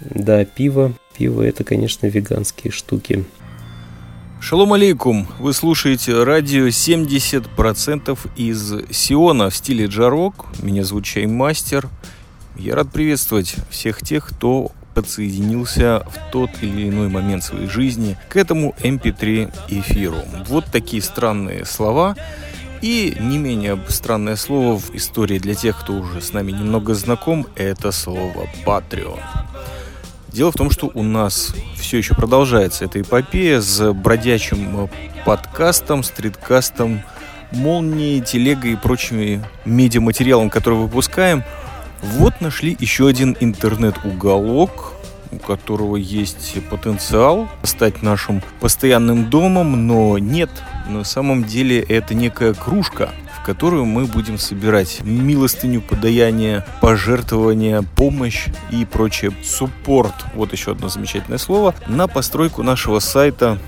Да, пиво. Пиво это, конечно, веганские штуки. Шалом алейкум! Вы слушаете радио 70% из Сиона в стиле джарок. Меня зовут Чаймастер. Я рад приветствовать всех тех, кто подсоединился в тот или иной момент своей жизни к этому MP3 эм эфиру. Вот такие странные слова. И не менее странное слово в истории для тех, кто уже с нами немного знаком, это слово Patreon. Дело в том, что у нас все еще продолжается эта эпопея с бродячим подкастом, стриткастом, молнией, телегой и прочими медиаматериалом, который выпускаем. Вот нашли еще один интернет-уголок, у которого есть потенциал стать нашим постоянным домом, но нет, на самом деле это некая кружка – которую мы будем собирать милостыню, подаяние, пожертвования, помощь и прочее. Суппорт, вот еще одно замечательное слово, на постройку нашего сайта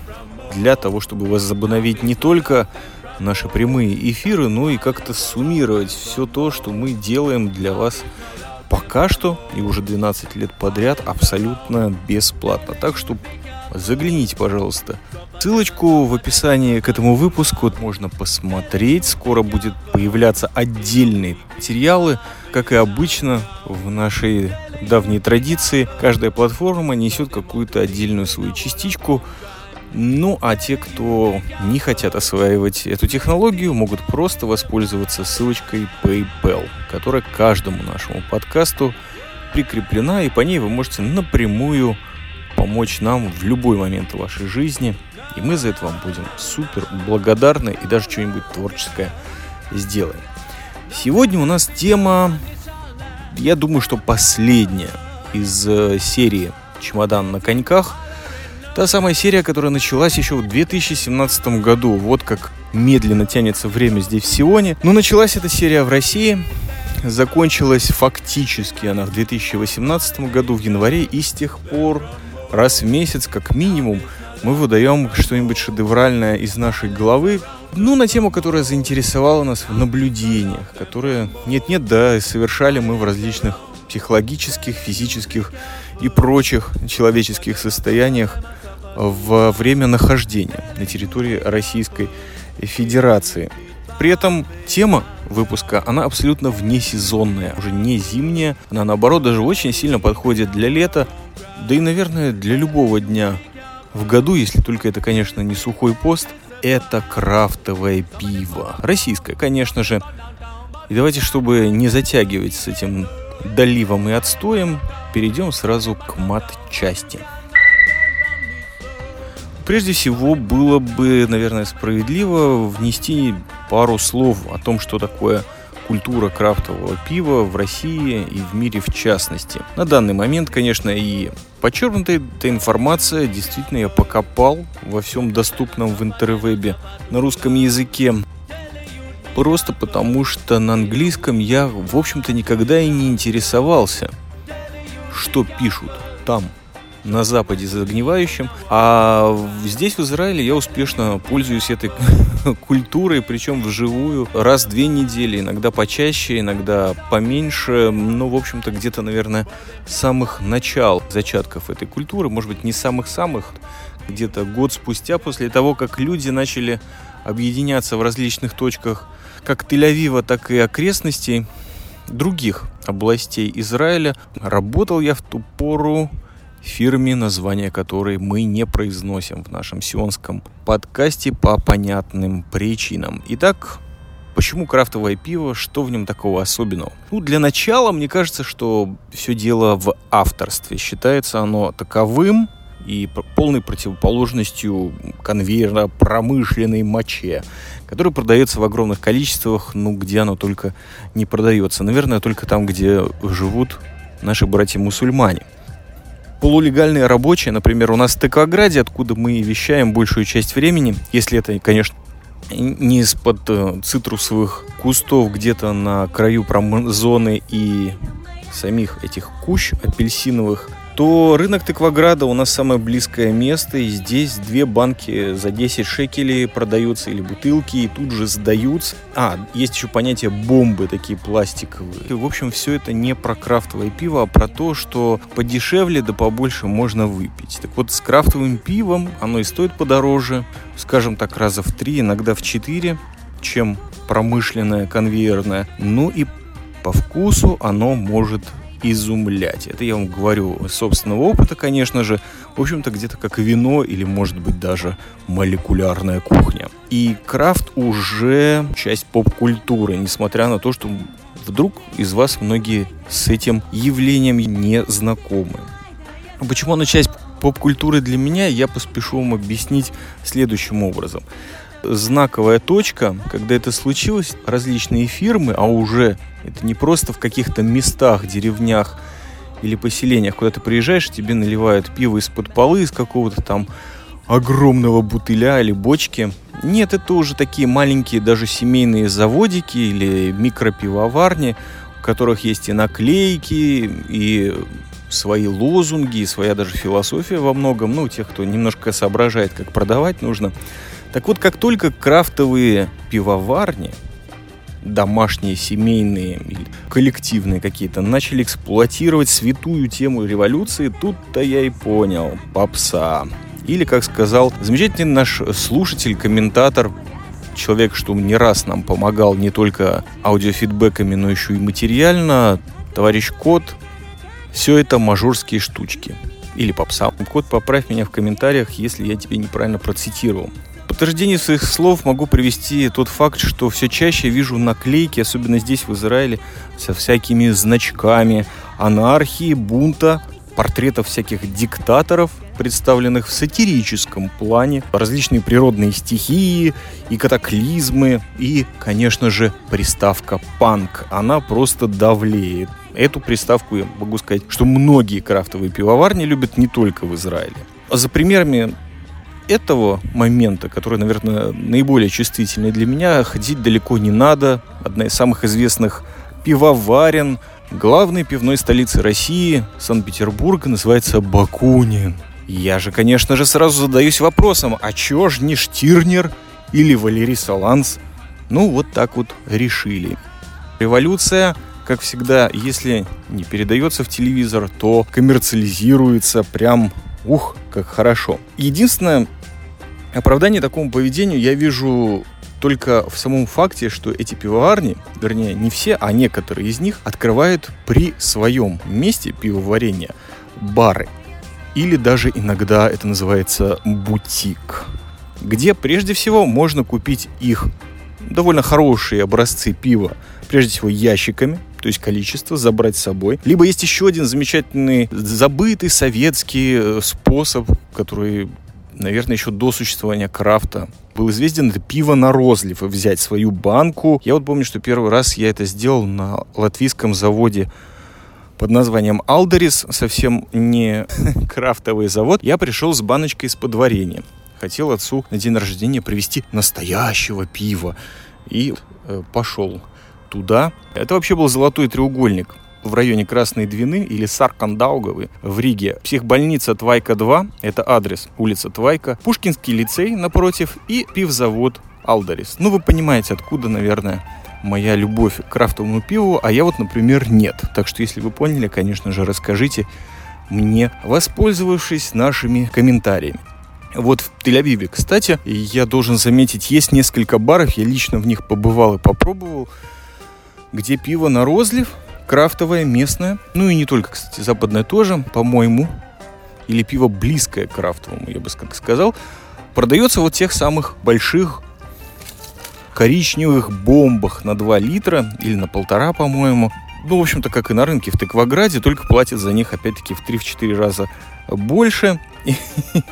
для того, чтобы возобновить не только наши прямые эфиры, но и как-то суммировать все то, что мы делаем для вас пока что и уже 12 лет подряд абсолютно бесплатно. Так что загляните, пожалуйста. Ссылочку в описании к этому выпуску можно посмотреть. Скоро будет появляться отдельные материалы. Как и обычно в нашей давней традиции, каждая платформа несет какую-то отдельную свою частичку. Ну, а те, кто не хотят осваивать эту технологию, могут просто воспользоваться ссылочкой PayPal, которая к каждому нашему подкасту прикреплена, и по ней вы можете напрямую помочь нам в любой момент вашей жизни. И мы за это вам будем супер благодарны и даже что-нибудь творческое сделаем. Сегодня у нас тема, я думаю, что последняя из э, серии «Чемодан на коньках». Та самая серия, которая началась еще в 2017 году. Вот как медленно тянется время здесь, в Сионе. Но началась эта серия в России, закончилась фактически она в 2018 году, в январе, и с тех пор раз в месяц, как минимум, мы выдаем что-нибудь шедевральное из нашей головы, ну, на тему, которая заинтересовала нас в наблюдениях, которые, нет-нет, да, совершали мы в различных психологических, физических и прочих человеческих состояниях во время нахождения на территории Российской Федерации. При этом тема выпуска, она абсолютно внесезонная, уже не зимняя, она наоборот даже очень сильно подходит для лета, да и, наверное, для любого дня в году, если только это, конечно, не сухой пост, это крафтовое пиво. Российское, конечно же. И давайте, чтобы не затягивать с этим доливом и отстоем, перейдем сразу к мат-части. Прежде всего, было бы, наверное, справедливо внести пару слов о том, что такое культура крафтового пива в России и в мире в частности. На данный момент, конечно, и подчеркнутая эта информация действительно я покопал во всем доступном в интервебе на русском языке. Просто потому, что на английском я, в общем-то, никогда и не интересовался, что пишут там на Западе загнивающим. А здесь, в Израиле, я успешно пользуюсь этой культурой, причем вживую, раз в две недели, иногда почаще, иногда поменьше. Ну, в общем-то, где-то, наверное, самых начал зачатков этой культуры, может быть, не самых-самых, где-то год спустя, после того, как люди начали объединяться в различных точках как Тель-Авива, так и окрестностей других областей Израиля. Работал я в ту пору фирме, название которой мы не произносим в нашем сионском подкасте по понятным причинам. Итак, Почему крафтовое пиво? Что в нем такого особенного? Ну, для начала, мне кажется, что все дело в авторстве. Считается оно таковым и полной противоположностью конвейера промышленной моче, который продается в огромных количествах, ну, где оно только не продается. Наверное, только там, где живут наши братья-мусульмане полулегальные рабочие, например, у нас в Тыкваграде, откуда мы вещаем большую часть времени, если это, конечно, не из-под э, цитрусовых кустов где-то на краю промзоны и самих этих кущ апельсиновых, то рынок Тыкваграда у нас самое близкое место, и здесь две банки за 10 шекелей продаются или бутылки, и тут же сдаются. А, есть еще понятие бомбы, такие пластиковые. И, в общем, все это не про крафтовое пиво, а про то, что подешевле да побольше можно выпить. Так вот, с крафтовым пивом оно и стоит подороже, скажем так, раза в три, иногда в четыре, чем промышленное, конвейерное. Ну и по вкусу оно может изумлять. Это я вам говорю из собственного опыта, конечно же. В общем-то, где-то как вино или, может быть, даже молекулярная кухня. И крафт уже часть поп-культуры, несмотря на то, что вдруг из вас многие с этим явлением не знакомы. Почему оно часть поп-культуры для меня, я поспешу вам объяснить следующим образом знаковая точка, когда это случилось, различные фирмы, а уже это не просто в каких-то местах, деревнях или поселениях, куда ты приезжаешь, тебе наливают пиво из-под полы, из какого-то там огромного бутыля или бочки. Нет, это уже такие маленькие даже семейные заводики или микропивоварни, у которых есть и наклейки, и свои лозунги, и своя даже философия во многом. Ну, тех, кто немножко соображает, как продавать нужно. Так вот, как только крафтовые пивоварни, домашние, семейные, коллективные какие-то, начали эксплуатировать святую тему революции, тут-то я и понял, попса. Или, как сказал замечательный наш слушатель, комментатор, человек, что не раз нам помогал не только аудиофидбэками, но еще и материально, товарищ Кот, все это мажорские штучки. Или попса. Кот, поправь меня в комментариях, если я тебе неправильно процитировал подтверждение своих слов могу привести тот факт, что все чаще вижу наклейки, особенно здесь, в Израиле, со всякими значками анархии, бунта, портретов всяких диктаторов, представленных в сатирическом плане, различные природные стихии и катаклизмы, и, конечно же, приставка «панк». Она просто давлеет. Эту приставку я могу сказать, что многие крафтовые пивоварни любят не только в Израиле. За примерами этого момента, который, наверное, наиболее чувствительный для меня, ходить далеко не надо. Одна из самых известных пивоварен главной пивной столицы России, Санкт-Петербурга, называется Бакунин. Я же, конечно же, сразу задаюсь вопросом, а чё ж не Штирнер или Валерий Саланс? Ну, вот так вот решили. Революция, как всегда, если не передается в телевизор, то коммерциализируется прям ух, как хорошо. Единственное, Оправдание такому поведению я вижу только в самом факте, что эти пивоварни, вернее, не все, а некоторые из них открывают при своем месте пивоварения бары. Или даже иногда это называется бутик, где прежде всего можно купить их довольно хорошие образцы пива, прежде всего ящиками, то есть количество, забрать с собой. Либо есть еще один замечательный, забытый советский э, способ, который наверное, еще до существования крафта, был известен это пиво на розлив, взять свою банку. Я вот помню, что первый раз я это сделал на латвийском заводе под названием Алдерис, совсем не крафтовый завод. Я пришел с баночкой из-под варенья. Хотел отцу на день рождения привезти настоящего пива. И э, пошел туда. Это вообще был золотой треугольник в районе Красной Двины или Саркандауговы в Риге. Психбольница Твайка-2, это адрес, улица Твайка, Пушкинский лицей напротив и пивзавод Алдарис. Ну, вы понимаете, откуда, наверное, моя любовь к крафтовому пиву, а я вот, например, нет. Так что, если вы поняли, конечно же, расскажите мне, воспользовавшись нашими комментариями. Вот в Тель-Авиве, кстати, я должен заметить, есть несколько баров, я лично в них побывал и попробовал, где пиво на розлив крафтовое, местное, ну и не только, кстати, западное тоже, по-моему, или пиво близкое к крафтовому, я бы сказал, продается вот в тех самых больших коричневых бомбах на 2 литра или на полтора, по-моему. Ну, в общем-то, как и на рынке в Тыкваграде, только платят за них, опять-таки, в 3-4 раза больше.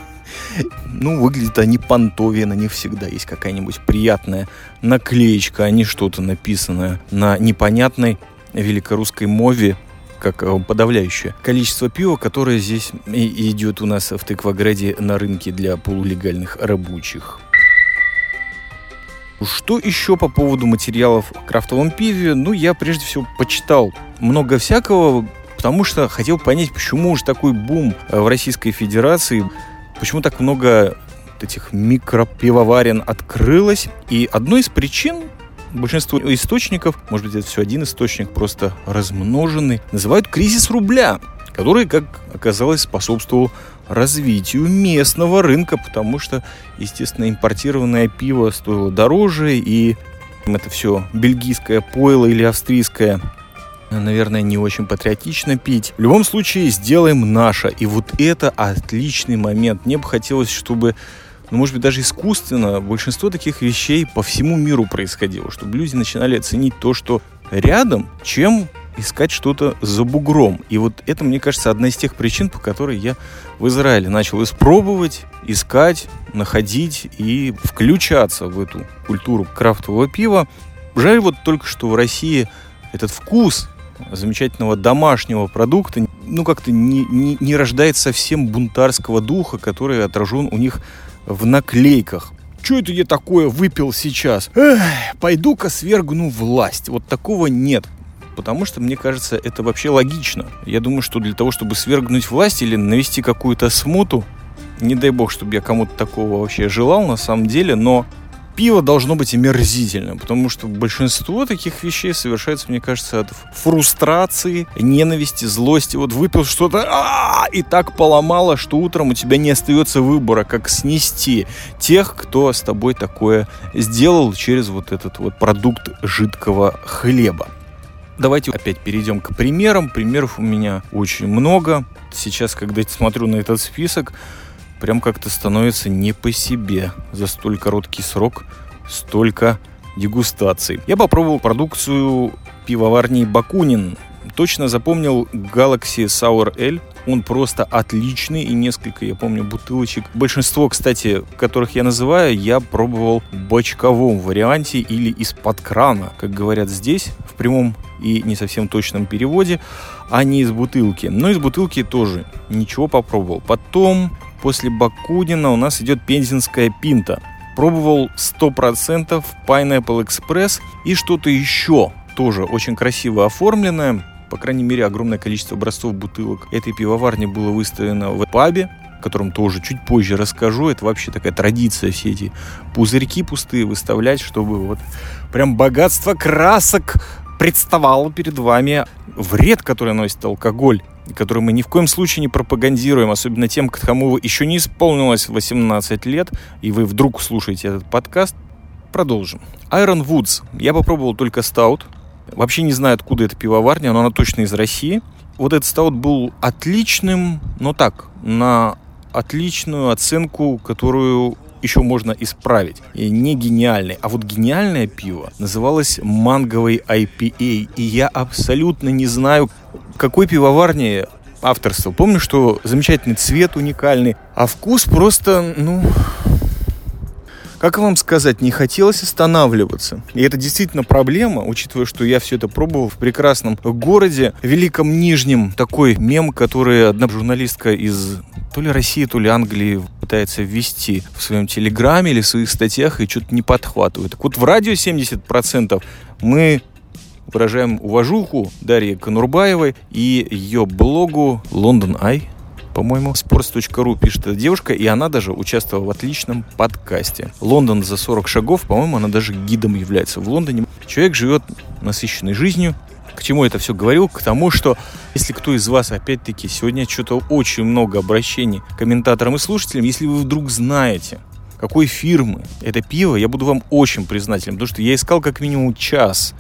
Ну, выглядят они понтовее, на них всегда есть какая-нибудь приятная наклеечка, а не что-то написанное на непонятной великорусской мове как э, подавляющее количество пива, которое здесь идет у нас в Тыкваграде на рынке для полулегальных рабочих. Что еще по поводу материалов в крафтовом пиве? Ну, я прежде всего почитал много всякого, потому что хотел понять, почему же такой бум э, в Российской Федерации, почему так много этих микропивоварен открылось. И одной из причин большинство источников, может быть, это все один источник, просто размноженный, называют кризис рубля, который, как оказалось, способствовал развитию местного рынка, потому что, естественно, импортированное пиво стоило дороже, и это все бельгийское пойло или австрийское наверное, не очень патриотично пить. В любом случае, сделаем наше. И вот это отличный момент. Мне бы хотелось, чтобы ну, может быть, даже искусственно большинство таких вещей по всему миру происходило, чтобы люди начинали оценить то, что рядом, чем искать что-то за бугром. И вот это, мне кажется, одна из тех причин, по которой я в Израиле начал испробовать, искать, находить и включаться в эту культуру крафтового пива. Жаль вот только, что в России этот вкус замечательного домашнего продукта, ну, как-то не, не, не рождает совсем бунтарского духа, который отражен у них в наклейках. Что это я такое выпил сейчас? Эх, пойду-ка свергну власть. Вот такого нет. Потому что, мне кажется, это вообще логично. Я думаю, что для того, чтобы свергнуть власть или навести какую-то смуту, не дай бог, чтобы я кому-то такого вообще желал на самом деле, но пиво должно быть омерзительным, потому что большинство таких вещей совершается, мне кажется, от фрустрации, ненависти, злости. Вот выпил что-то а, и так поломало, что утром у тебя не остается выбора, как снести тех, кто с тобой такое сделал через вот этот вот продукт жидкого хлеба. Давайте опять перейдем к примерам. Примеров у меня очень много. Сейчас, когда я смотрю на этот список, прям как-то становится не по себе. За столь короткий срок столько дегустаций. Я попробовал продукцию пивоварни Бакунин. Точно запомнил Galaxy Sour Ale. Он просто отличный и несколько, я помню, бутылочек. Большинство, кстати, которых я называю, я пробовал в бочковом варианте или из-под крана, как говорят здесь, в прямом и не совсем точном переводе, а не из бутылки. Но из бутылки тоже ничего попробовал. Потом после Бакунина у нас идет пензенская пинта. Пробовал 100% Pineapple Express и что-то еще, тоже очень красиво оформленное. По крайней мере, огромное количество образцов бутылок этой пивоварни было выставлено в пабе, о котором тоже чуть позже расскажу. Это вообще такая традиция, все эти пузырьки пустые выставлять, чтобы вот прям богатство красок представало перед вами вред, который носит алкоголь который мы ни в коем случае не пропагандируем, особенно тем, кому еще не исполнилось 18 лет, и вы вдруг слушаете этот подкаст, продолжим. Iron Woods. Я попробовал только стаут. Вообще не знаю, откуда эта пивоварня, но она точно из России. Вот этот стаут был отличным, но так, на отличную оценку, которую еще можно исправить. И не гениальный. А вот гениальное пиво называлось манговой IPA. И я абсолютно не знаю, какой пивоварни авторство. Помню, что замечательный цвет уникальный, а вкус просто, ну, как вам сказать, не хотелось останавливаться. И это действительно проблема, учитывая, что я все это пробовал в прекрасном городе, Великом Нижнем. Такой мем, который одна журналистка из то ли России, то ли Англии пытается ввести в своем телеграме или в своих статьях и что-то не подхватывает. Так вот, в радио 70% мы выражаем уважуху Дарье Конурбаевой и ее блогу London Eye, по-моему, sports.ru пишет эта девушка, и она даже участвовала в отличном подкасте. Лондон за 40 шагов, по-моему, она даже гидом является в Лондоне. Человек живет насыщенной жизнью, к чему это все говорил? К тому, что если кто из вас, опять-таки, сегодня что-то очень много обращений к комментаторам и слушателям, если вы вдруг знаете, какой фирмы это пиво, я буду вам очень признателен, потому что я искал как минимум час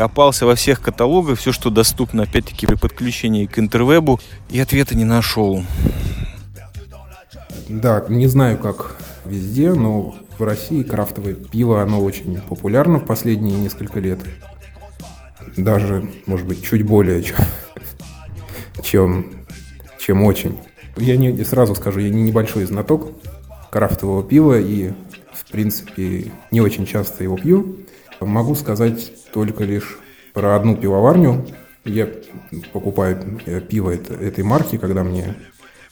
копался во всех каталогах, все, что доступно, опять-таки, при подключении к интервебу, и ответа не нашел. Да, не знаю, как везде, но в России крафтовое пиво, оно очень популярно в последние несколько лет. Даже, может быть, чуть более, чем, чем, чем очень. Я не, сразу скажу, я не небольшой знаток крафтового пива и, в принципе, не очень часто его пью. Могу сказать только лишь про одну пивоварню. Я покупаю э, пиво этой марки, когда мне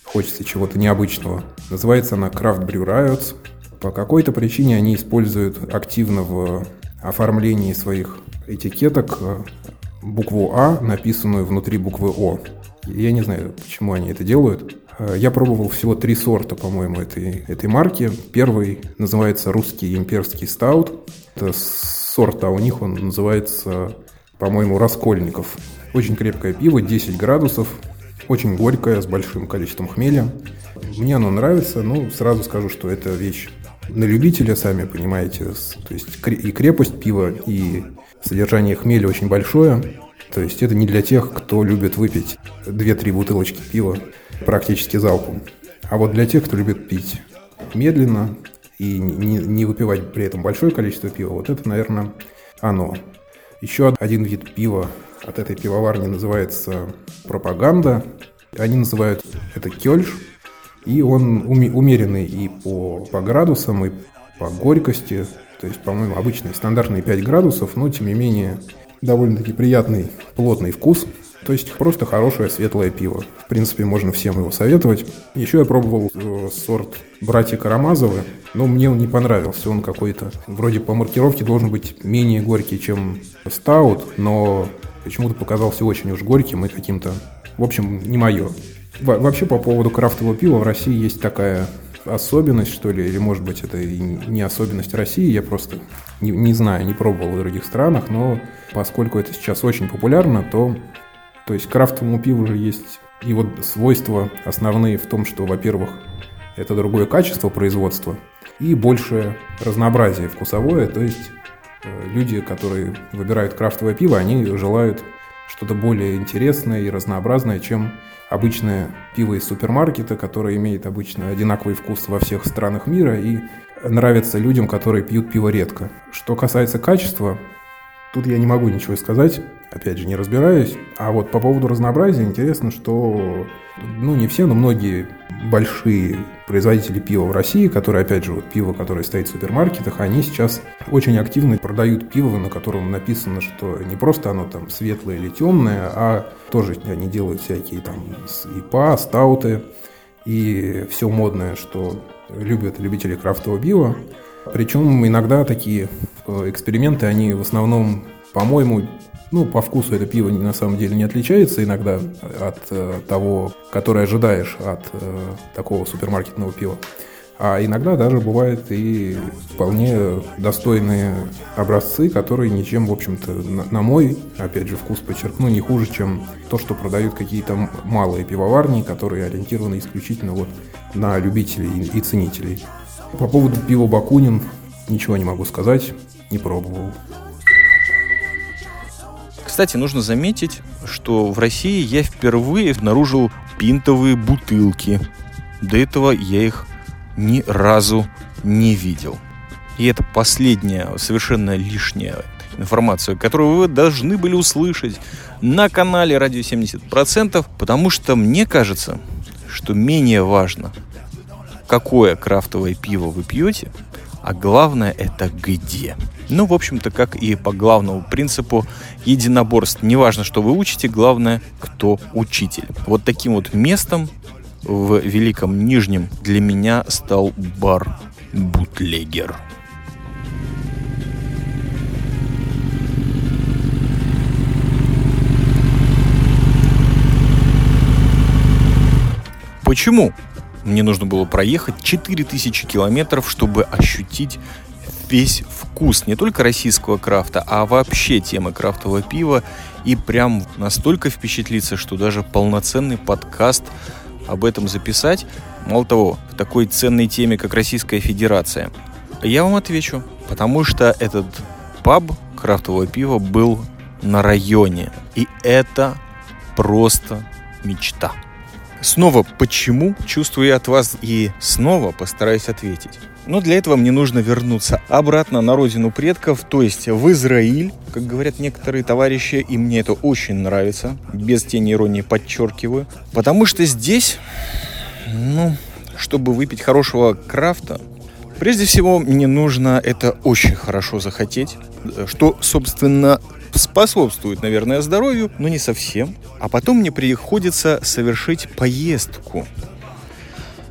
хочется чего-то необычного. Называется она Craft Brew Riots. По какой-то причине они используют активно в оформлении своих этикеток э, букву А, написанную внутри буквы О. Я не знаю, почему они это делают. Э, я пробовал всего три сорта, по-моему, этой, этой марки. Первый называется русский имперский стаут. Это сорт, а у них он называется, по-моему, Раскольников. Очень крепкое пиво, 10 градусов, очень горькое, с большим количеством хмеля. Мне оно нравится, но сразу скажу, что это вещь на любителя, сами понимаете. То есть и крепость пива, и содержание хмеля очень большое. То есть это не для тех, кто любит выпить 2-3 бутылочки пива практически залпом. А вот для тех, кто любит пить медленно и не, не выпивать при этом большое количество пива, вот это, наверное, оно. Еще один вид пива от этой пивоварни называется пропаганда. Они называют это кельш, и он умеренный и по, по градусам, и по горькости. То есть, по-моему, обычный стандартный 5 градусов, но тем не менее довольно-таки приятный, плотный вкус. То есть просто хорошее светлое пиво. В принципе, можно всем его советовать. Еще я пробовал э, сорт «Братья Карамазовы», но мне он не понравился. Он какой-то, вроде по маркировке должен быть менее горький, чем стаут, но почему-то показался очень уж горьким и каким-то, в общем, не мое. Во вообще по поводу крафтового пива в России есть такая особенность, что ли, или может быть это и не особенность России, я просто не, не знаю, не пробовал в других странах, но поскольку это сейчас очень популярно, то, то есть крафтовому пиву уже есть его свойства основные в том, что, во-первых, это другое качество производства и большее разнообразие вкусовое, то есть э, люди, которые выбирают крафтовое пиво, они желают что-то более интересное и разнообразное, чем обычное пиво из супермаркета, которое имеет обычно одинаковый вкус во всех странах мира и нравится людям, которые пьют пиво редко. Что касается качества, тут я не могу ничего сказать, опять же, не разбираюсь. А вот по поводу разнообразия интересно, что, ну, не все, но многие большие производители пива в России, которые, опять же, вот пиво, которое стоит в супермаркетах, они сейчас очень активно продают пиво, на котором написано, что не просто оно там светлое или темное, а тоже они делают всякие там ИПА, стауты и все модное, что любят любители крафтового пива. Причем иногда такие э, эксперименты, они в основном, по-моему, ну, по вкусу это пиво на самом деле не отличается иногда от э, того, которое ожидаешь от э, такого супермаркетного пива. А иногда даже бывают и вполне достойные образцы, которые ничем, в общем-то, на, на мой, опять же, вкус подчеркну, не хуже, чем то, что продают какие-то малые пивоварни, которые ориентированы исключительно вот на любителей и ценителей. По поводу пива Бакунин ничего не могу сказать, не пробовал. Кстати, нужно заметить, что в России я впервые обнаружил пинтовые бутылки. До этого я их ни разу не видел. И это последняя, совершенно лишняя информация, которую вы должны были услышать на канале Радио 70%, потому что мне кажется, что менее важно, какое крафтовое пиво вы пьете, а главное это где. Ну, в общем-то, как и по главному принципу единоборств. Неважно, что вы учите, главное, кто учитель. Вот таким вот местом в Великом Нижнем для меня стал бар «Бутлегер». Почему? Мне нужно было проехать 4000 километров, чтобы ощутить весь вкус не только российского крафта, а вообще темы крафтового пива и прям настолько впечатлиться, что даже полноценный подкаст об этом записать. Мало того, в такой ценной теме, как Российская Федерация. Я вам отвечу, потому что этот паб крафтового пива был на районе. И это просто мечта. Снова почему, чувствую от вас и снова постараюсь ответить. Но для этого мне нужно вернуться обратно на родину предков, то есть в Израиль, как говорят некоторые товарищи, и мне это очень нравится, без тени иронии подчеркиваю, потому что здесь, ну, чтобы выпить хорошего крафта, прежде всего мне нужно это очень хорошо захотеть, что, собственно, способствует, наверное, здоровью, но не совсем. А потом мне приходится совершить поездку.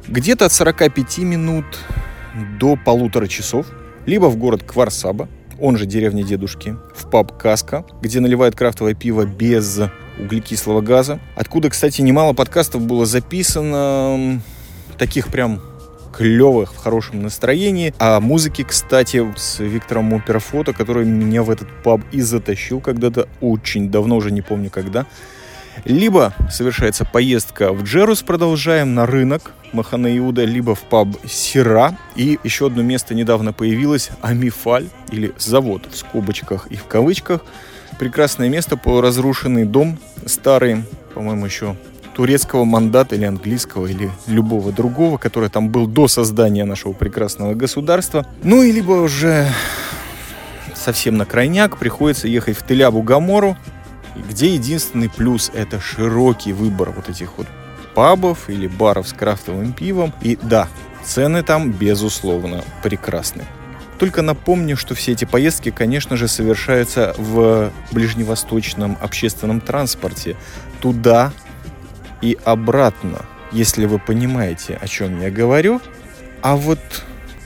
Где-то от 45 минут до полутора часов. Либо в город Кварсаба, он же деревня дедушки, в паб «Каска», где наливают крафтовое пиво без углекислого газа. Откуда, кстати, немало подкастов было записано, таких прям клевых, в хорошем настроении. А музыки, кстати, с Виктором Муперфото, который меня в этот паб и затащил когда-то очень давно, уже не помню когда. Либо совершается поездка в Джерус, продолжаем на рынок Махана Иуда, либо в паб Сира. И еще одно место недавно появилось, Амифаль, или завод в скобочках и в кавычках. Прекрасное место, полуразрушенный дом, старый, по-моему, еще турецкого мандата или английского или любого другого, который там был до создания нашего прекрасного государства. Ну и либо уже совсем на крайняк приходится ехать в Телябу Гамору, где единственный плюс это широкий выбор вот этих вот пабов или баров с крафтовым пивом. И да, цены там безусловно прекрасны. Только напомню, что все эти поездки, конечно же, совершаются в ближневосточном общественном транспорте. Туда и обратно, если вы понимаете, о чем я говорю. А вот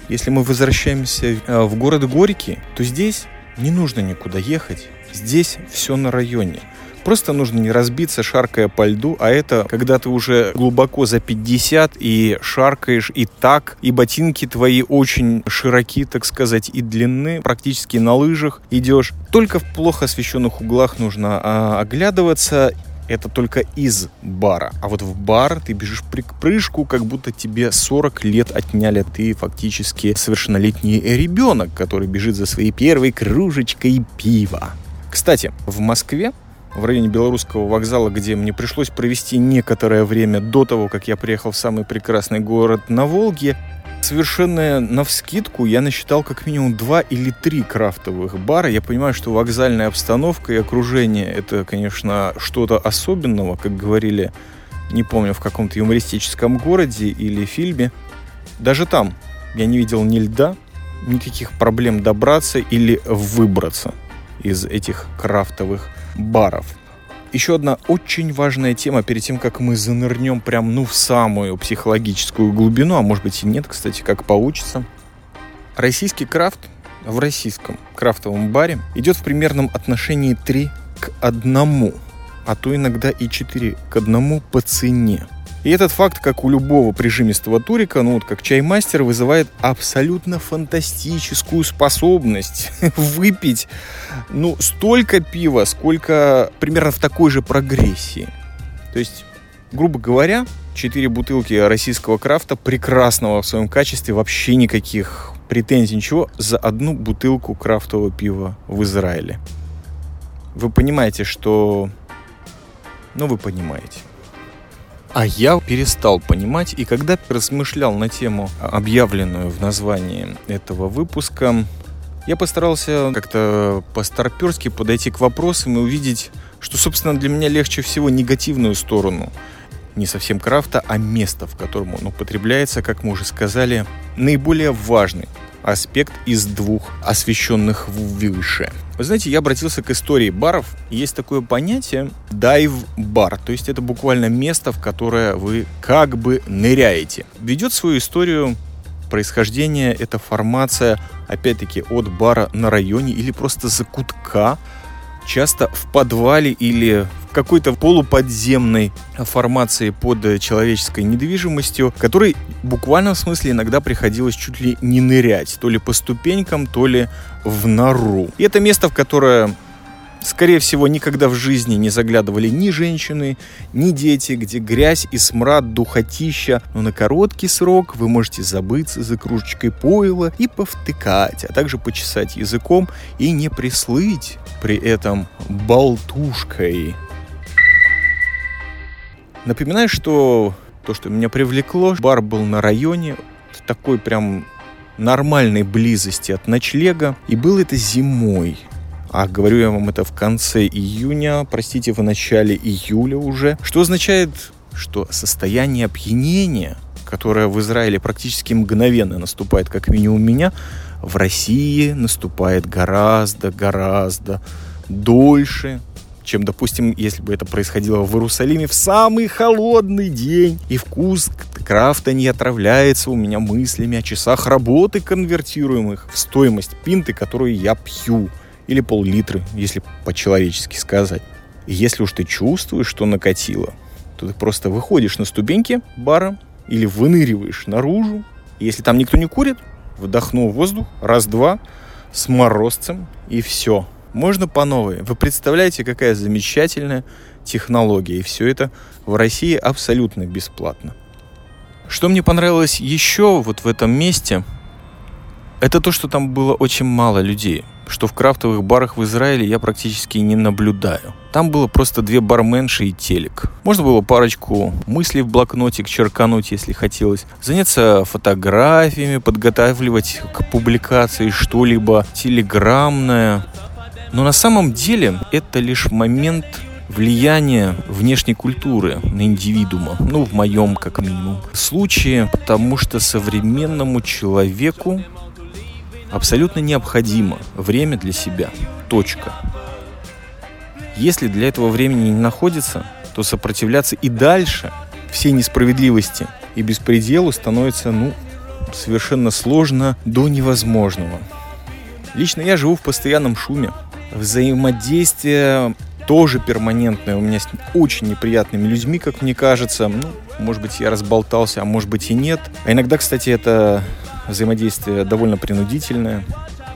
если мы возвращаемся э, в город Горький, то здесь не нужно никуда ехать. Здесь все на районе. Просто нужно не разбиться, шаркая по льду, а это когда ты уже глубоко за 50 и шаркаешь и так, и ботинки твои очень широки, так сказать, и длинны, практически на лыжах идешь. Только в плохо освещенных углах нужно а, оглядываться это только из бара. А вот в бар ты бежишь при прыжку, как будто тебе 40 лет отняли. Ты фактически совершеннолетний ребенок, который бежит за своей первой кружечкой пива. Кстати, в Москве в районе Белорусского вокзала, где мне пришлось провести некоторое время до того, как я приехал в самый прекрасный город на Волге, Совершенно навскидку я насчитал как минимум два или три крафтовых бара. Я понимаю, что вокзальная обстановка и окружение это, конечно, что-то особенного, как говорили, не помню, в каком-то юмористическом городе или фильме. Даже там я не видел ни льда, никаких проблем добраться или выбраться из этих крафтовых баров. Еще одна очень важная тема перед тем, как мы занырнем прям ну в самую психологическую глубину, а может быть и нет, кстати, как получится. Российский крафт в российском крафтовом баре идет в примерном отношении 3 к 1, а то иногда и 4 к 1 по цене. И этот факт, как у любого прижимистого турика, ну вот как чаймастер, вызывает абсолютно фантастическую способность выпить ну столько пива, сколько примерно в такой же прогрессии. То есть, грубо говоря, 4 бутылки российского крафта, прекрасного в своем качестве, вообще никаких претензий, ничего, за одну бутылку крафтового пива в Израиле. Вы понимаете, что... Ну, вы понимаете. А я перестал понимать, и когда размышлял на тему, объявленную в названии этого выпуска, я постарался как-то по-старперски подойти к вопросам и увидеть, что, собственно, для меня легче всего негативную сторону не совсем крафта, а место, в котором он употребляется, как мы уже сказали, наиболее важный аспект из двух освещенных выше. Вы знаете, я обратился к истории баров. Есть такое понятие дайв-бар, то есть это буквально место, в которое вы как бы ныряете. Ведет свою историю происхождение эта формация, опять-таки, от бара на районе или просто закутка, часто в подвале или какой-то полуподземной формации под человеческой недвижимостью, которой в буквальном смысле иногда приходилось чуть ли не нырять, то ли по ступенькам, то ли в нору. И это место, в которое Скорее всего, никогда в жизни не заглядывали ни женщины, ни дети, где грязь и смрад, духотища. Но на короткий срок вы можете забыться за кружечкой пойла и повтыкать, а также почесать языком и не прислыть при этом болтушкой. Напоминаю, что то, что меня привлекло, бар был на районе, такой прям нормальной близости от ночлега. И был это зимой. А говорю я вам это в конце июня, простите, в начале июля уже. Что означает, что состояние опьянения, которое в Израиле практически мгновенно наступает, как минимум у меня, в России наступает гораздо-гораздо дольше, чем, допустим, если бы это происходило в Иерусалиме в самый холодный день, и вкус крафта не отравляется у меня мыслями о часах работы, конвертируемых в стоимость пинты, которую я пью, или пол-литры, если по-человечески сказать. И если уж ты чувствуешь, что накатило, то ты просто выходишь на ступеньки бара или выныриваешь наружу. И если там никто не курит, вдохнул воздух, раз-два, с морозцем, и все. Можно по новой. Вы представляете, какая замечательная технология. И все это в России абсолютно бесплатно. Что мне понравилось еще вот в этом месте, это то, что там было очень мало людей что в крафтовых барах в Израиле я практически не наблюдаю. Там было просто две барменши и телек. Можно было парочку мыслей в блокнотик черкануть, если хотелось. Заняться фотографиями, подготавливать к публикации что-либо телеграммное. Но на самом деле это лишь момент влияния внешней культуры на индивидуума, ну, в моем, как минимум, случае, потому что современному человеку абсолютно необходимо время для себя. Точка. Если для этого времени не находится, то сопротивляться и дальше всей несправедливости и беспределу становится, ну, совершенно сложно до невозможного. Лично я живу в постоянном шуме. Взаимодействие тоже перманентное у меня с очень неприятными людьми, как мне кажется. Ну, может быть, я разболтался, а может быть и нет. А иногда, кстати, это взаимодействие довольно принудительное.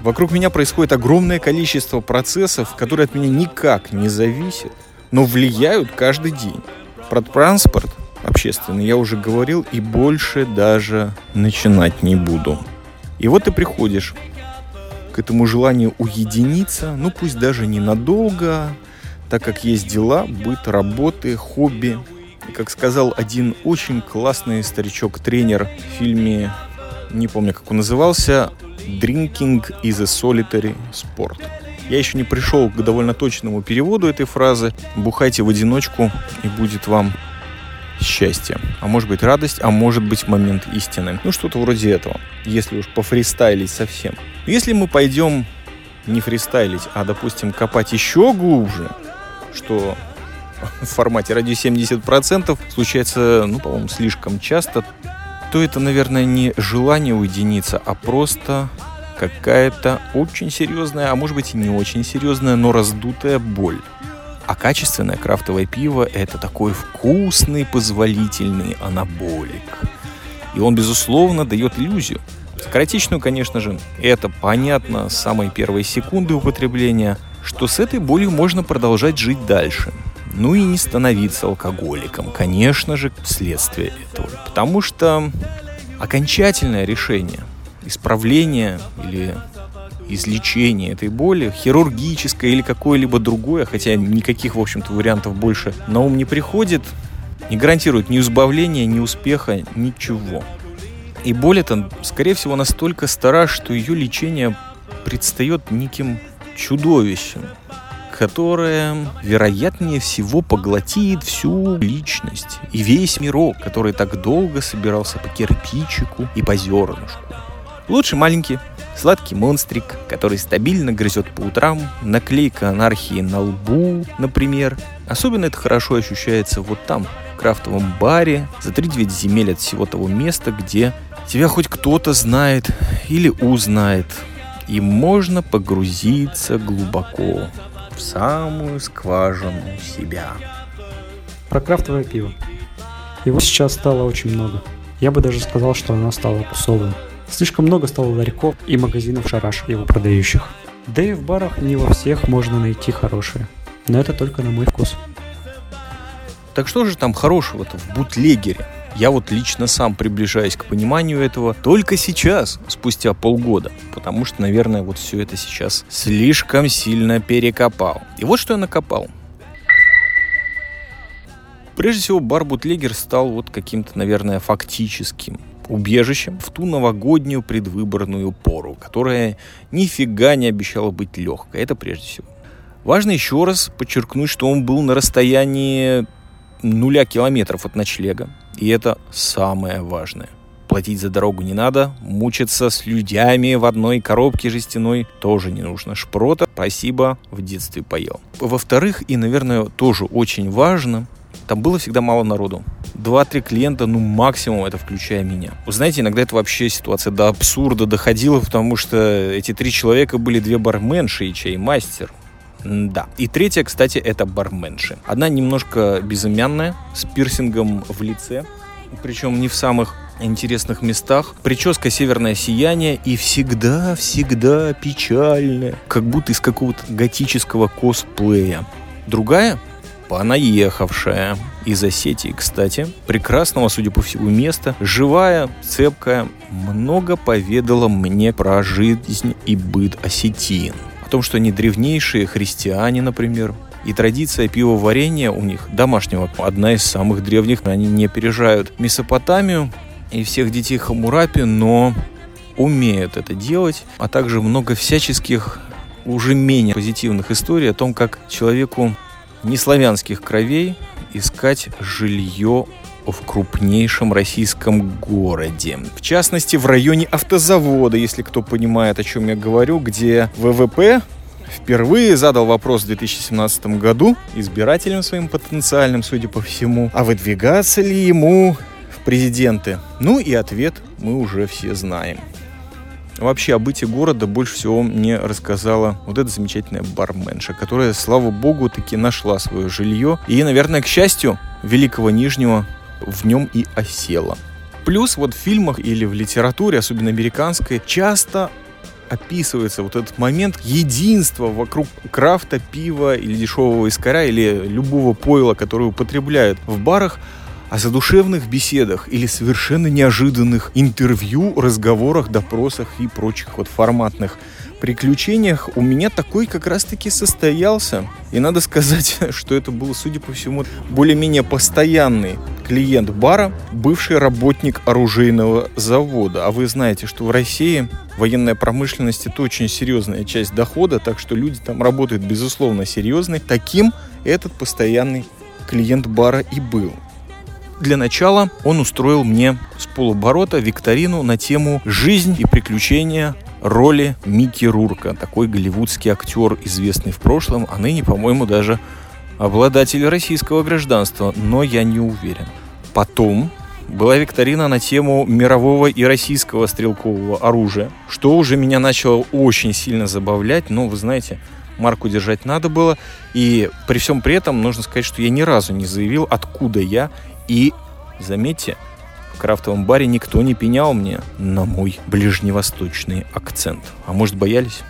Вокруг меня происходит огромное количество процессов, которые от меня никак не зависят, но влияют каждый день. Про транспорт общественный я уже говорил и больше даже начинать не буду. И вот ты приходишь к этому желанию уединиться, ну пусть даже ненадолго, так как есть дела, быт, работы, хобби. И как сказал один очень классный старичок-тренер в фильме не помню, как он назывался, «Drinking is a solitary sport». Я еще не пришел к довольно точному переводу этой фразы. Бухайте в одиночку, и будет вам счастье. А может быть радость, а может быть момент истины. Ну, что-то вроде этого, если уж пофристайлить совсем. Если мы пойдем не фристайлить, а, допустим, копать еще глубже, что в формате радио 70% случается, ну, по-моему, слишком часто, то это, наверное, не желание уединиться, а просто какая-то очень серьезная, а может быть и не очень серьезная, но раздутая боль. А качественное крафтовое пиво – это такой вкусный, позволительный анаболик. И он, безусловно, дает иллюзию. Скоротечную, конечно же, это понятно с самой первой секунды употребления, что с этой болью можно продолжать жить дальше – ну и не становиться алкоголиком, конечно же, вследствие этого. Потому что окончательное решение, исправление или излечение этой боли, хирургическое или какое-либо другое, хотя никаких, в общем-то, вариантов больше на ум не приходит, не гарантирует ни избавления, ни успеха, ничего. И боль эта, скорее всего, настолько стара, что ее лечение предстает неким чудовищем, которая, вероятнее всего, поглотит всю личность и весь мирок, который так долго собирался по кирпичику и по зернышку. Лучше маленький, сладкий монстрик, который стабильно грызет по утрам, наклейка анархии на лбу, например. Особенно это хорошо ощущается вот там, в крафтовом баре, за 3-9 земель от всего того места, где тебя хоть кто-то знает или узнает. И можно погрузиться глубоко в самую скважину себя. Про крафтовое пиво. Его сейчас стало очень много. Я бы даже сказал, что оно стало пусовым. Слишком много стало ларьков и магазинов шараш его продающих. Да и в барах не во всех можно найти хорошее. Но это только на мой вкус. Так что же там хорошего-то в бутлегере? Я вот лично сам приближаюсь к пониманию этого только сейчас, спустя полгода, потому что, наверное, вот все это сейчас слишком сильно перекопал. И вот что я накопал. Прежде всего, бар Бутлегер стал вот каким-то, наверное, фактическим убежищем в ту новогоднюю предвыборную пору, которая нифига не обещала быть легкой. Это прежде всего. Важно еще раз подчеркнуть, что он был на расстоянии нуля километров от ночлега. И это самое важное. платить за дорогу не надо, мучиться с людьми в одной коробке жестяной тоже не нужно. Шпрота, спасибо, в детстве поел. Во-вторых, и, наверное, тоже очень важно, там было всегда мало народу. Два-три клиента, ну максимум, это включая меня. Вы знаете, иногда это вообще ситуация до абсурда доходила, потому что эти три человека были две барменши и чаймастер. Да. И третья, кстати, это барменши. Одна немножко безымянная, с пирсингом в лице, причем не в самых интересных местах. Прическа «Северное сияние» и всегда-всегда печальная, как будто из какого-то готического косплея. Другая понаехавшая из Осетии, кстати, прекрасного, судя по всему, места, живая, цепкая, много поведала мне про жизнь и быт осетин. О том, что они древнейшие христиане, например, и традиция пивоварения у них домашнего одна из самых древних. Они не опережают Месопотамию и всех детей Хамурапи, но умеют это делать, а также много всяческих уже менее позитивных историй о том, как человеку неславянских кровей искать жилье в крупнейшем российском городе. В частности, в районе автозавода, если кто понимает, о чем я говорю, где ВВП впервые задал вопрос в 2017 году избирателям своим потенциальным, судя по всему, а выдвигаться ли ему в президенты? Ну и ответ мы уже все знаем. Вообще о быте города больше всего мне рассказала вот эта замечательная барменша, которая, слава богу, таки нашла свое жилье. И, наверное, к счастью, Великого Нижнего в нем и осела. Плюс вот в фильмах или в литературе, особенно американской, часто описывается вот этот момент единства вокруг крафта, пива или дешевого искоря или любого пойла, которое употребляют в барах, о задушевных беседах или совершенно неожиданных интервью, разговорах, допросах и прочих вот форматных приключениях у меня такой как раз-таки состоялся. И надо сказать, что это был, судя по всему, более-менее постоянный клиент бара, бывший работник оружейного завода. А вы знаете, что в России военная промышленность это очень серьезная часть дохода, так что люди там работают, безусловно, серьезные. Таким этот постоянный клиент бара и был. Для начала он устроил мне с полуборота викторину на тему «Жизнь и приключения роли Микки Рурка». Такой голливудский актер, известный в прошлом, а ныне, по-моему, даже обладатель российского гражданства, но я не уверен. Потом была викторина на тему мирового и российского стрелкового оружия, что уже меня начало очень сильно забавлять, но вы знаете, марку держать надо было. И при всем при этом нужно сказать, что я ни разу не заявил, откуда я и, заметьте, в крафтовом баре никто не пенял мне на мой ближневосточный акцент. А может, боялись?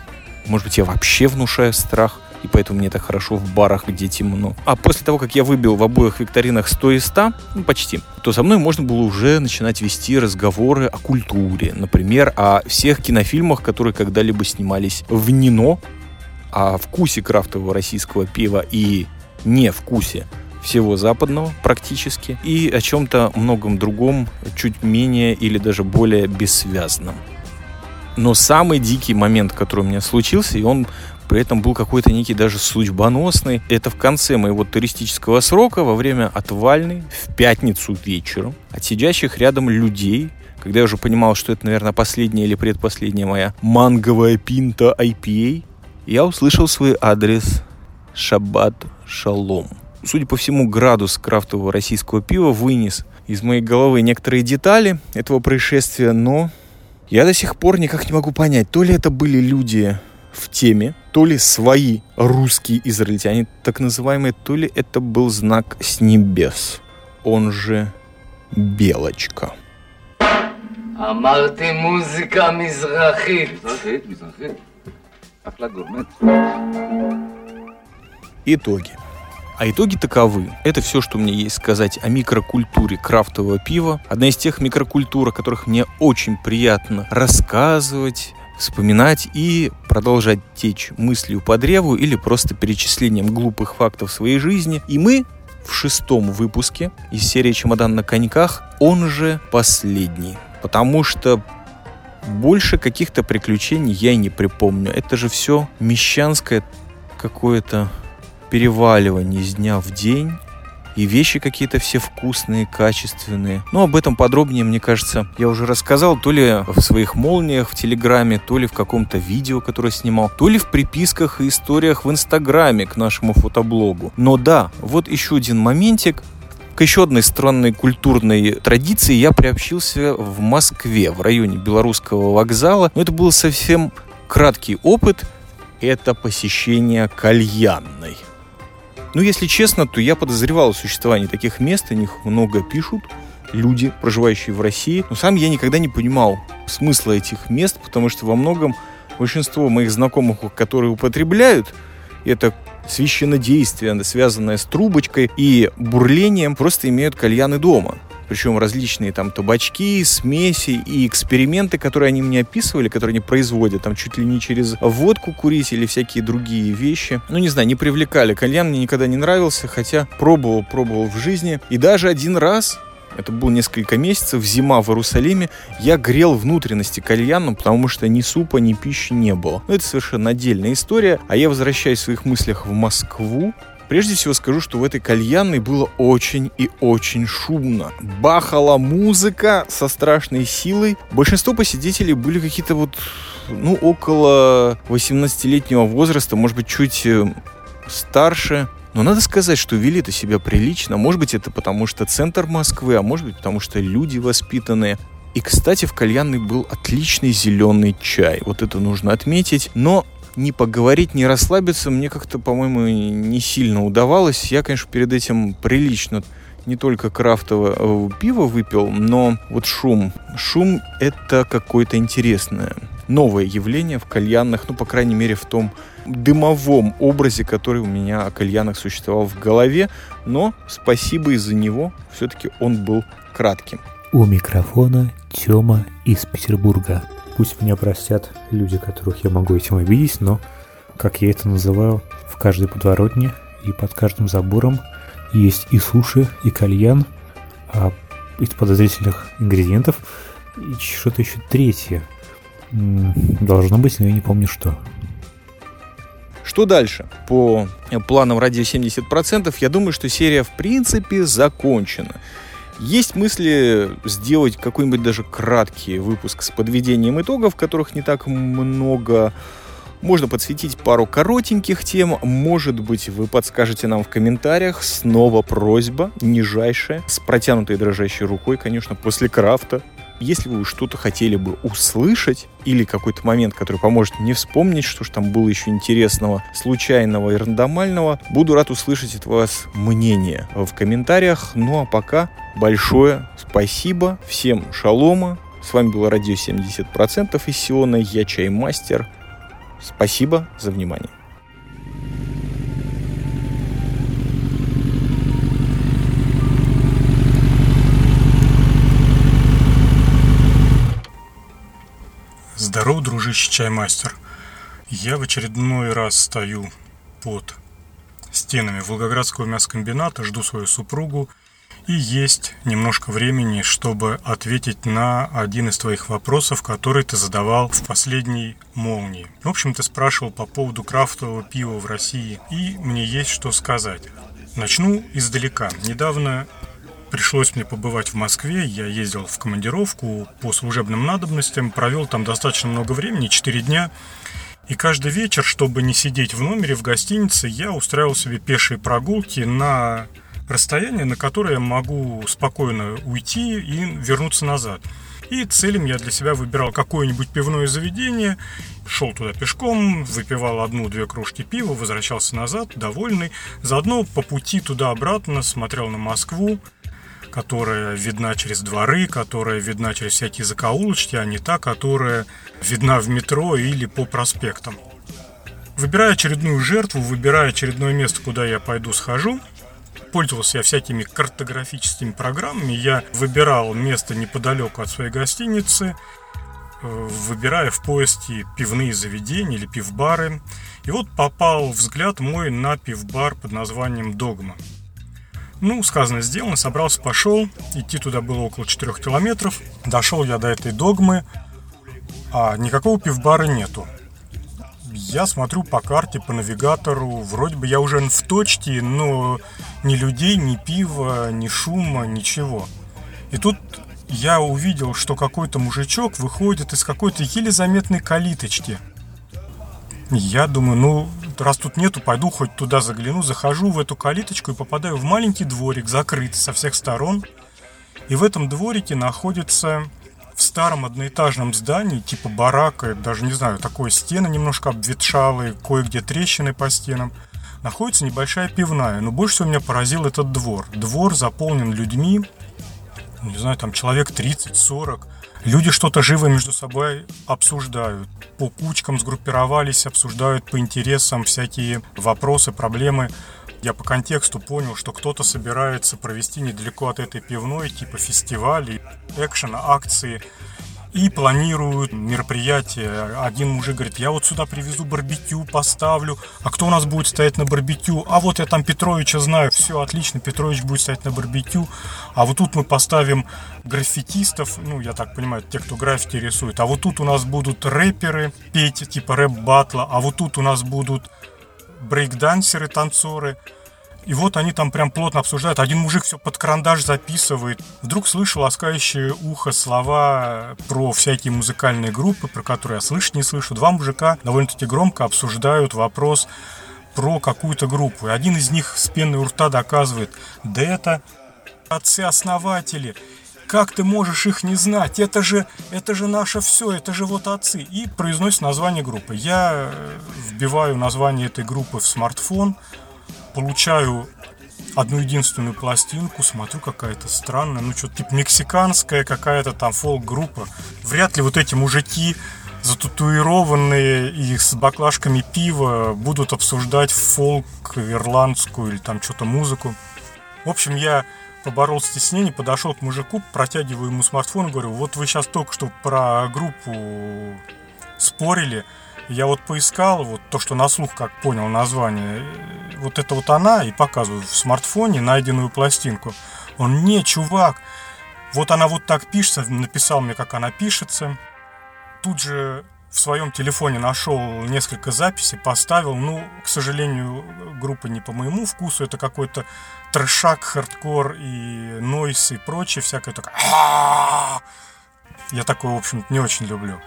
Может быть, я вообще внушаю страх? и поэтому мне так хорошо в барах, где темно. А после того, как я выбил в обоих викторинах 100 из 100, ну, почти, то со мной можно было уже начинать вести разговоры о культуре. Например, о всех кинофильмах, которые когда-либо снимались в Нино, о вкусе крафтового российского пива и не вкусе всего западного практически, и о чем-то многом другом, чуть менее или даже более бессвязном. Но самый дикий момент, который у меня случился, и он при этом был какой-то некий даже судьбоносный. Это в конце моего туристического срока, во время отвальной, в пятницу вечером, от сидящих рядом людей, когда я уже понимал, что это, наверное, последняя или предпоследняя моя манговая пинта IPA, я услышал свой адрес «Шаббат Шалом» судя по всему, градус крафтового российского пива вынес из моей головы некоторые детали этого происшествия, но я до сих пор никак не могу понять, то ли это были люди в теме, то ли свои русские израильтяне, так называемые, то ли это был знак с небес, он же белочка. אמרתי מוזיקה מזרחית. מזרחית, מזרחית. אחלה גורמט. Итоги. А итоги таковы. Это все, что мне есть сказать о микрокультуре крафтового пива. Одна из тех микрокультур, о которых мне очень приятно рассказывать, вспоминать и продолжать течь мыслью по древу или просто перечислением глупых фактов своей жизни. И мы в шестом выпуске из серии «Чемодан на коньках», он же последний. Потому что больше каких-то приключений я и не припомню. Это же все мещанское какое-то переваливание из дня в день и вещи какие-то все вкусные, качественные. Но об этом подробнее, мне кажется, я уже рассказал то ли в своих молниях в Телеграме, то ли в каком-то видео, которое снимал, то ли в приписках и историях в Инстаграме к нашему фотоблогу. Но да, вот еще один моментик, к еще одной странной культурной традиции я приобщился в Москве, в районе Белорусского вокзала. Но это был совсем краткий опыт. Это посещение кальянной. Ну, если честно, то я подозревал о существовании таких мест, о них много пишут люди, проживающие в России. Но сам я никогда не понимал смысла этих мест, потому что во многом большинство моих знакомых, которые употребляют, это священнодействие, связанное с трубочкой и бурлением, просто имеют кальяны дома причем различные там табачки, смеси и эксперименты, которые они мне описывали, которые они производят, там чуть ли не через водку курить или всякие другие вещи. Ну, не знаю, не привлекали. Кальян мне никогда не нравился, хотя пробовал, пробовал в жизни. И даже один раз это было несколько месяцев, зима в Иерусалиме, я грел внутренности кальяном, потому что ни супа, ни пищи не было. Но это совершенно отдельная история. А я возвращаюсь в своих мыслях в Москву, Прежде всего скажу, что в этой кальянной было очень и очень шумно. Бахала музыка со страшной силой. Большинство посетителей были какие-то вот, ну, около 18-летнего возраста, может быть, чуть э, старше. Но надо сказать, что вели это себя прилично. Может быть, это потому что центр Москвы, а может быть, потому что люди воспитанные. И, кстати, в кальянной был отличный зеленый чай. Вот это нужно отметить. Но не поговорить, не расслабиться мне как-то, по-моему, не сильно удавалось. Я, конечно, перед этим прилично не только крафтовое э, пиво выпил, но вот шум. Шум — это какое-то интересное, новое явление в кальянных, ну, по крайней мере, в том дымовом образе, который у меня о кальянах существовал в голове, но спасибо из-за него, все-таки он был кратким. У микрофона Тёма из Петербурга. Пусть меня простят люди, которых я могу этим обидеть, но, как я это называю, в каждой подворотне и под каждым забором есть и суши, и кальян, а из подозрительных ингредиентов и что-то еще третье. Должно быть, но я не помню что. Что дальше? По планам радио 70%, я думаю, что серия в принципе закончена. Есть мысли сделать какой-нибудь даже краткий выпуск с подведением итогов, которых не так много. Можно подсветить пару коротеньких тем. Может быть, вы подскажете нам в комментариях. Снова просьба, нижайшая, с протянутой дрожащей рукой, конечно, после крафта. Если вы что-то хотели бы услышать или какой-то момент, который поможет мне вспомнить, что же там было еще интересного, случайного и рандомального, буду рад услышать от вас мнение в комментариях. Ну а пока большое спасибо, всем шалома. С вами было Радио 70% из Сиона, я Чаймастер. Спасибо за внимание. Здорово, дружище чаймастер. Я в очередной раз стою под стенами Волгоградского мясокомбината, жду свою супругу, и есть немножко времени, чтобы ответить на один из твоих вопросов, который ты задавал в последней молнии. В общем, ты спрашивал по поводу крафтового пива в России, и мне есть что сказать. Начну издалека. Недавно пришлось мне побывать в Москве. Я ездил в командировку по служебным надобностям, провел там достаточно много времени, 4 дня. И каждый вечер, чтобы не сидеть в номере в гостинице, я устраивал себе пешие прогулки на расстояние, на которое я могу спокойно уйти и вернуться назад. И целям я для себя выбирал какое-нибудь пивное заведение, шел туда пешком, выпивал одну-две кружки пива, возвращался назад, довольный. Заодно по пути туда-обратно смотрел на Москву, которая видна через дворы, которая видна через всякие закоулочки, а не та, которая видна в метро или по проспектам. Выбирая очередную жертву, выбирая очередное место, куда я пойду схожу, пользовался я всякими картографическими программами. Я выбирал место неподалеку от своей гостиницы, э, выбирая в поиске пивные заведения или пивбары. И вот попал взгляд мой на пивбар под названием «Догма». Ну, сказано, сделано, собрался, пошел. Идти туда было около 4 километров. Дошел я до этой догмы, а никакого пивбара нету. Я смотрю по карте, по навигатору, вроде бы я уже в точке, но Ни людей, ни пива, ни шума, ничего. И тут я увидел, что какой-то мужичок выходит из какой-то еле заметной калиточки. Я думаю, ну, раз тут нету, пойду хоть туда загляну, захожу в эту калиточку и попадаю в маленький дворик, закрытый со всех сторон. И в этом дворике находится в старом одноэтажном здании, типа барака, даже не знаю, такой стены немножко обветшалые, кое-где трещины по стенам, находится небольшая пивная. Но больше всего меня поразил этот двор. Двор заполнен людьми, не знаю, там человек 30-40. Люди что-то живо между собой обсуждают. По кучкам сгруппировались, обсуждают по интересам всякие вопросы, проблемы. Я по контексту понял, что кто-то собирается провести недалеко от этой пивной, типа фестивали, экшен, акции и планируют мероприятие. Один мужик говорит, я вот сюда привезу барбекю, поставлю. А кто у нас будет стоять на барбекю? А вот я там Петровича знаю. Все, отлично, Петрович будет стоять на барбекю. А вот тут мы поставим граффитистов, ну, я так понимаю, те, кто граффити рисует. А вот тут у нас будут рэперы петь, типа рэп-батла. А вот тут у нас будут брейкдансеры, танцоры. И вот они там прям плотно обсуждают. Один мужик все под карандаш записывает. Вдруг слышу ласкающее ухо слова про всякие музыкальные группы, про которые я слышать не слышу. Два мужика довольно-таки громко обсуждают вопрос про какую-то группу. И один из них с пеной у рта доказывает, да это отцы-основатели. Как ты можешь их не знать? Это же, это же наше все, это же вот отцы. И произносит название группы. Я вбиваю название этой группы в смартфон, получаю одну единственную пластинку, смотрю, какая-то странная, ну, что-то типа мексиканская какая-то там фолк-группа. Вряд ли вот эти мужики зататуированные и с баклажками пива будут обсуждать фолк, ирландскую или там что-то музыку. В общем, я поборол стеснение, подошел к мужику, протягиваю ему смартфон говорю, вот вы сейчас только что про группу спорили, я вот поискал, вот то, что на слух, как понял название, вот это вот она, и показываю в смартфоне найденную пластинку. Он, не, чувак, вот она вот так пишется, написал мне, как она пишется. Тут же в своем телефоне нашел несколько записей, поставил. Ну, к сожалению, группа не по моему вкусу. Это какой-то трешак, хардкор и нойс и прочее всякое. Только я такое, в общем не очень люблю.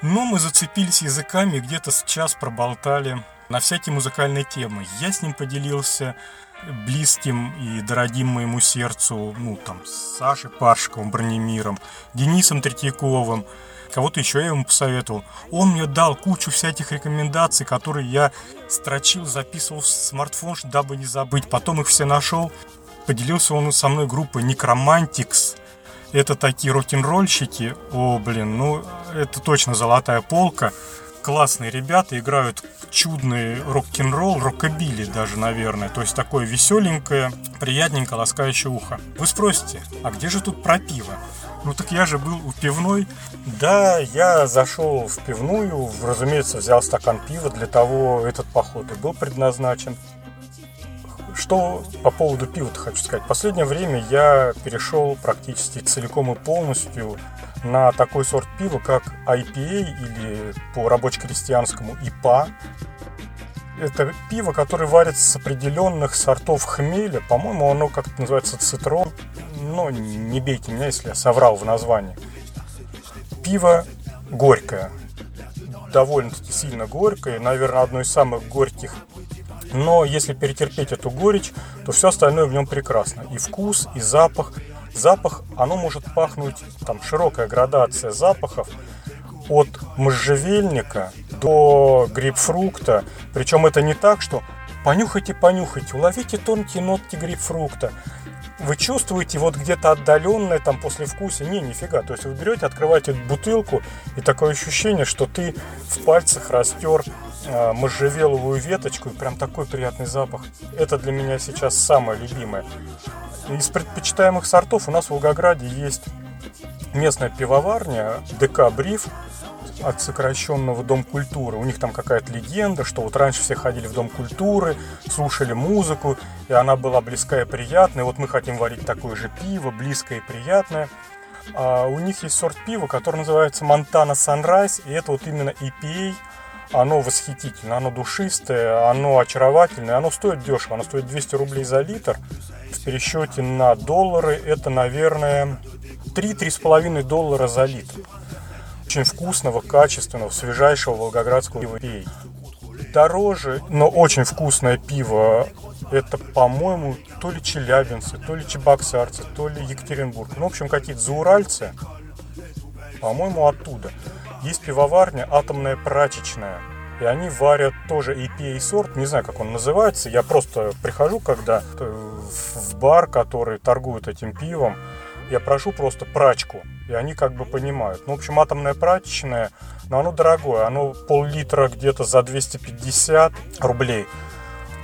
Но мы зацепились языками, где-то сейчас проболтали на всякие музыкальные темы. Я с ним поделился близким и дорогим моему сердцу, ну, там, с Сашей Паршиковым, Бронемиром, Денисом Третьяковым, кого-то еще я ему посоветовал. Он мне дал кучу всяких рекомендаций, которые я строчил, записывал в смартфон, дабы не забыть. Потом их все нашел. Поделился он со мной группой Necromantics – это такие рок-н-ролльщики. О, блин, ну это точно золотая полка. Классные ребята играют чудный рок-н-ролл, рокобили даже, наверное. То есть такое веселенькое, приятненькое, ласкающее ухо. Вы спросите, а где же тут про пиво? Ну так я же был у пивной. Да, я зашел в пивную, разумеется, взял стакан пива, для того этот поход и был предназначен. Что по поводу пива-то хочу сказать. В последнее время я перешел практически целиком и полностью на такой сорт пива, как IPA или по рабоче-крестьянскому IPA. Это пиво, которое варится с определенных сортов хмеля. По-моему, оно как-то называется цитрон. Но не бейте меня, если я соврал в названии. Пиво горькое. Довольно-таки сильно горькое. Наверное, одно из самых горьких но если перетерпеть эту горечь, то все остальное в нем прекрасно. И вкус, и запах. Запах, оно может пахнуть, там широкая градация запахов, от можжевельника до грейпфрукта. Причем это не так, что понюхайте, понюхайте, уловите тонкие нотки грейпфрукта. Вы чувствуете вот где-то отдаленное там после вкуса? Не, нифига. То есть вы берете, открываете бутылку, и такое ощущение, что ты в пальцах растер можжевеловую веточку, и прям такой приятный запах. Это для меня сейчас самое любимое. Из предпочитаемых сортов у нас в Волгограде есть местная пивоварня ДК Бриф от сокращенного Дом культуры. У них там какая-то легенда, что вот раньше все ходили в Дом культуры, слушали музыку, и она была близкая и приятная. Вот мы хотим варить такое же пиво, близкое и приятное. А у них есть сорт пива, который называется Montana Sunrise, и это вот именно EPA Оно восхитительно, оно душистое, оно очаровательное, оно стоит дешево, оно стоит 200 рублей за литр. В пересчете на доллары это, наверное, 3-3,5 доллара за литр. Очень вкусного, качественного, свежайшего волгоградского пива Дороже, но очень вкусное пиво это, по-моему, то ли челябинцы, то ли чебоксарцы, то ли Екатеринбург. Ну, в общем, какие-то зауральцы. По-моему, оттуда. Есть пивоварня «Атомная прачечная». И они варят тоже IPA сорт, не знаю, как он называется. Я просто прихожу, когда в бар, который торгует этим пивом, я прошу просто прачку, и они как бы понимают. Ну, в общем, атомная прачечная, но оно дорогое, оно пол-литра где-то за 250 рублей.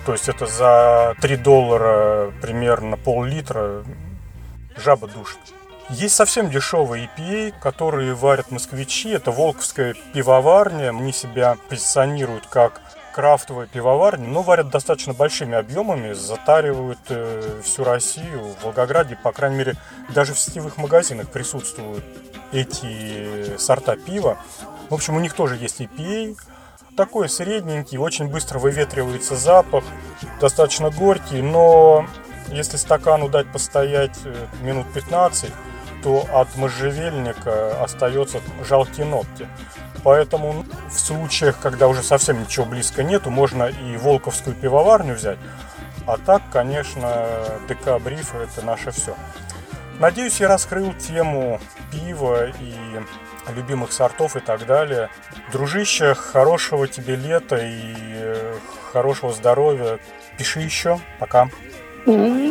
То есть это за 3 доллара примерно пол-литра жаба душит. Есть совсем дешевые EPA, которые варят москвичи. Это Волковская пивоварня. Они себя позиционируют как крафтовая пивоварня, но варят достаточно большими объемами, затаривают э, всю Россию. В Волгограде, по крайней мере, даже в сетевых магазинах присутствуют эти сорта пива. В общем, у них тоже есть EPA. Такой средненький, очень быстро выветривается запах, достаточно горький, но если стакану дать постоять э, минут 15, то от можжевельника остается жалкие нотки. Поэтому в случаях, когда уже совсем ничего близко нету, можно и Волковскую пивоварню взять. А так, конечно, ДК это наше все. Надеюсь, я раскрыл тему пива и любимых сортов и так далее. Дружище, хорошего тебе лета и э, хорошего здоровья. Пиши еще. Пока. Un